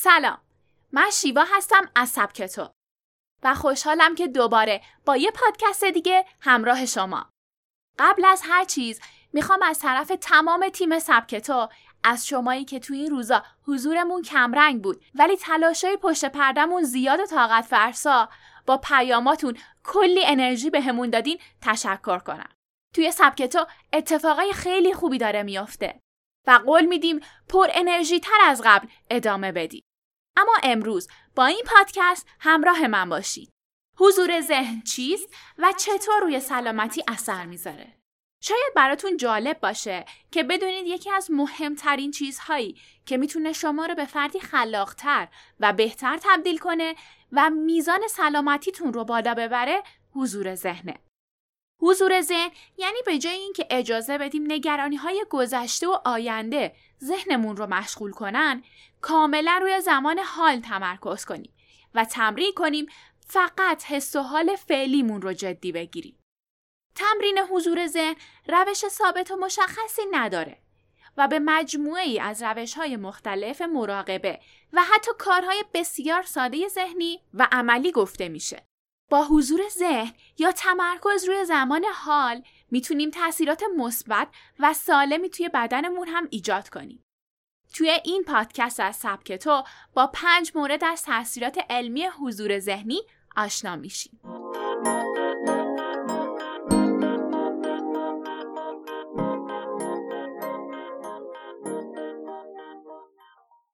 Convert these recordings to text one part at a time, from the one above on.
سلام. من شیوا هستم از سبکتو و خوشحالم که دوباره با یه پادکست دیگه همراه شما. قبل از هر چیز می‌خوام از طرف تمام تیم سبکتو از شمایی که تو این روزا حضورمون کمرنگ بود ولی تلاشای پشت پردمون زیاد و طاقت فرسا با پیاماتون کلی انرژی بهمون به دادین تشکر کنم. توی سبکتو اتفاقای خیلی خوبی داره میافته. و قول میدیم پر انرژی تر از قبل ادامه بدیم. اما امروز با این پادکست همراه من باشید. حضور ذهن چیست و چطور روی سلامتی اثر می‌ذاره؟ شاید براتون جالب باشه که بدونید یکی از مهمترین چیزهایی که می‌تونه شما رو به فردی خلاقتر و بهتر تبدیل کنه و میزان سلامتیتون رو بالا ببره حضور ذهنه. حضور ذهن یعنی به جای اینکه اجازه بدیم نگرانی های گذشته و آینده ذهنمون رو مشغول کنن کاملا روی زمان حال تمرکز کنیم و تمرین کنیم فقط حس و حال فعلیمون رو جدی بگیریم. تمرین حضور ذهن روش ثابت و مشخصی نداره و به مجموعه ای از روش های مختلف مراقبه و حتی کارهای بسیار ساده ذهنی و عملی گفته میشه. با حضور ذهن یا تمرکز روی زمان حال می‌تونیم تاثیرات مثبت و سالمی توی بدنمون هم ایجاد کنیم. توی این پادکست از سبک تو با پنج مورد از تاثیرات علمی حضور ذهنی آشنا میشیم.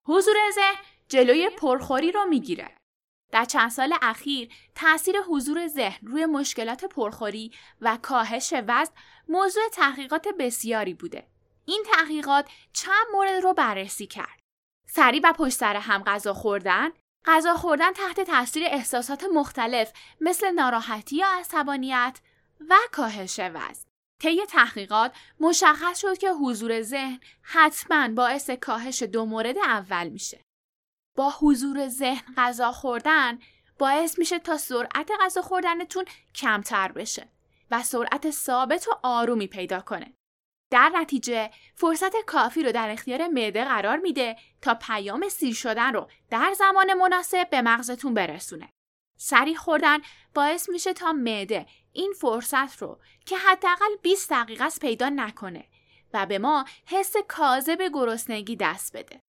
حضور ذهن جلوی پرخوری رو می‌گیره. در چند سال اخیر تاثیر حضور ذهن روی مشکلات پرخوری و کاهش وزن موضوع تحقیقات بسیاری بوده. این تحقیقات چند مورد رو بررسی کرد. سریع و پشت سر هم غذا خوردن، غذا خوردن تحت تاثیر احساسات مختلف مثل ناراحتی یا عصبانیت و کاهش وزن. طی تحقیقات مشخص شد که حضور ذهن حتما باعث کاهش دو مورد اول میشه. با حضور ذهن غذا خوردن باعث میشه تا سرعت غذا خوردنتون کمتر بشه و سرعت ثابت و آرومی پیدا کنه. در نتیجه فرصت کافی رو در اختیار معده قرار میده تا پیام سیر شدن رو در زمان مناسب به مغزتون برسونه. سریع خوردن باعث میشه تا معده این فرصت رو که حداقل 20 دقیقه است پیدا نکنه و به ما حس کاذب گرسنگی دست بده.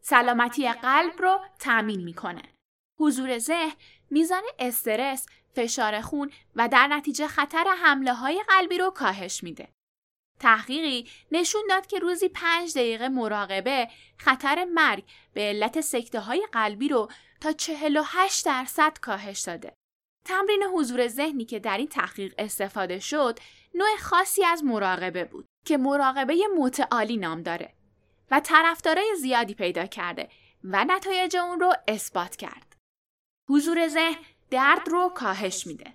سلامتی قلب رو تأمین می‌کنه. حضور ذهن میزان استرس، فشار خون و در نتیجه خطر حمله های قلبی رو کاهش میده. تحقیقی نشون داد که روزی پنج دقیقه مراقبه خطر مرگ به علت سکته های قلبی رو تا 48 درصد کاهش داده. تمرین حضور ذهنی که در این تحقیق استفاده شد نوع خاصی از مراقبه بود که مراقبه متعالی نام داره. و طرفدارای زیادی پیدا کرده و نتایج اون رو اثبات کرد. حضور ذهن درد رو کاهش میده.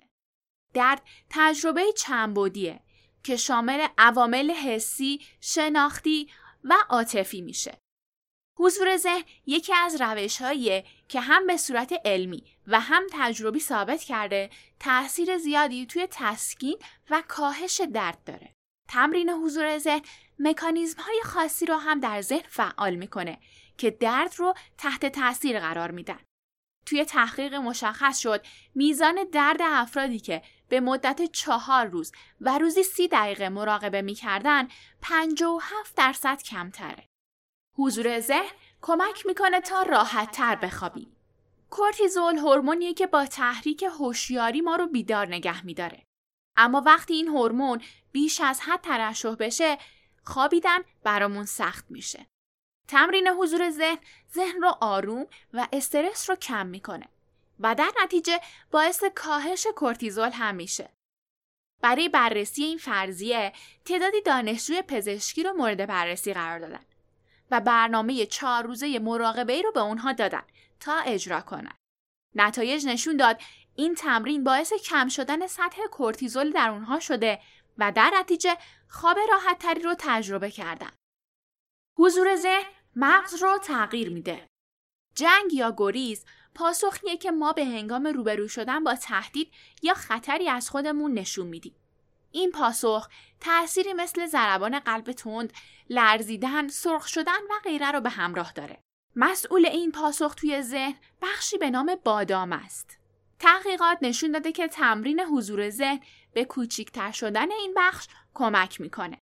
درد تجربه چندبودیه که شامل عوامل حسی، شناختی و عاطفی میشه. حضور ذهن یکی از روش که هم به صورت علمی و هم تجربی ثابت کرده تاثیر زیادی توی تسکین و کاهش درد داره. تمرین حضور ذهن مکانیزم های خاصی رو هم در ذهن فعال می‌کنه که درد رو تحت تاثیر قرار میدن. توی تحقیق مشخص شد میزان درد افرادی که به مدت چهار روز و روزی سی دقیقه مراقبه می‌کردن 57 درصد کمتره. حضور ذهن کمک می‌کنه تا راحت تر بخوابیم. کورتیزول هورمونیه که با تحریک هوشیاری ما رو بیدار نگه میداره. اما وقتی این هورمون بیش از حد ترشح بشه خوابیدن برامون سخت میشه. تمرین حضور ذهن ذهن رو آروم و استرس رو کم می‌کنه و در نتیجه باعث کاهش کورتیزول هم میشه. برای بررسی این فرضیه تعدادی دانشجوی پزشکی رو مورد بررسی قرار دادن و برنامه چهار روزه مراقبه ای رو به اونها دادن تا اجرا کنن. نتایج نشون داد این تمرین باعث کم شدن سطح کورتیزول در اونها شده و در نتیجه خواب راحت تری رو تجربه کردن. حضور ذهن مغز رو تغییر میده. جنگ یا گریز پاسخیه که ما به هنگام روبرو شدن با تهدید یا خطری از خودمون نشون میدیم. این پاسخ تأثیری مثل ضربان قلب تند، لرزیدن، سرخ شدن و غیره رو به همراه داره. مسئول این پاسخ توی ذهن بخشی به نام بادام است. تحقیقات نشون داده که تمرین حضور ذهن به کوچیکتر شدن این بخش کمک می‌کنه.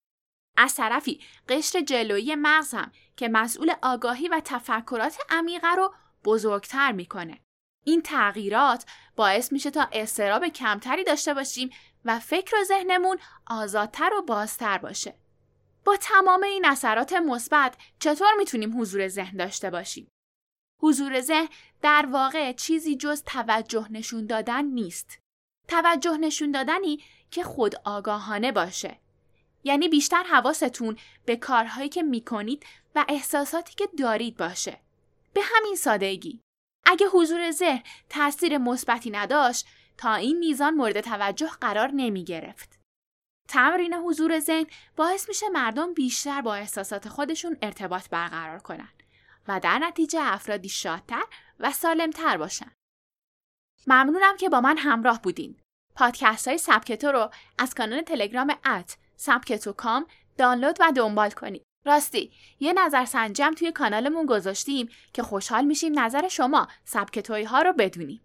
از طرفی قشر جلویی مغز هم که مسئول آگاهی و تفکرات عمیقه رو بزرگتر می‌کنه. این تغییرات باعث میشه تا استراب کمتری داشته باشیم و فکر و ذهنمون آزادتر و بازتر باشه. با تمام این اثرات مثبت چطور می‌تونیم حضور ذهن داشته باشیم؟ حضور ذهن در واقع چیزی جز توجه نشون دادن نیست. توجه نشون دادنی که خود آگاهانه باشه. یعنی بیشتر حواستون به کارهایی که می‌کنید و احساساتی که دارید باشه. به همین سادگی. اگه حضور ذهن تاثیر مثبتی نداشت تا این میزان مورد توجه قرار نمی گرفت. تمرین حضور ذهن باعث میشه مردم بیشتر با احساسات خودشون ارتباط برقرار کنن و در نتیجه افرادی شادتر و سالمتر باشن. ممنونم که با من همراه بودین. پادکست های سبکتو رو از کانال تلگرام ات سبکتو کام دانلود و دنبال کنید. راستی یه نظر سنجم توی کانالمون گذاشتیم که خوشحال میشیم نظر شما سبکتوی ها رو بدونیم.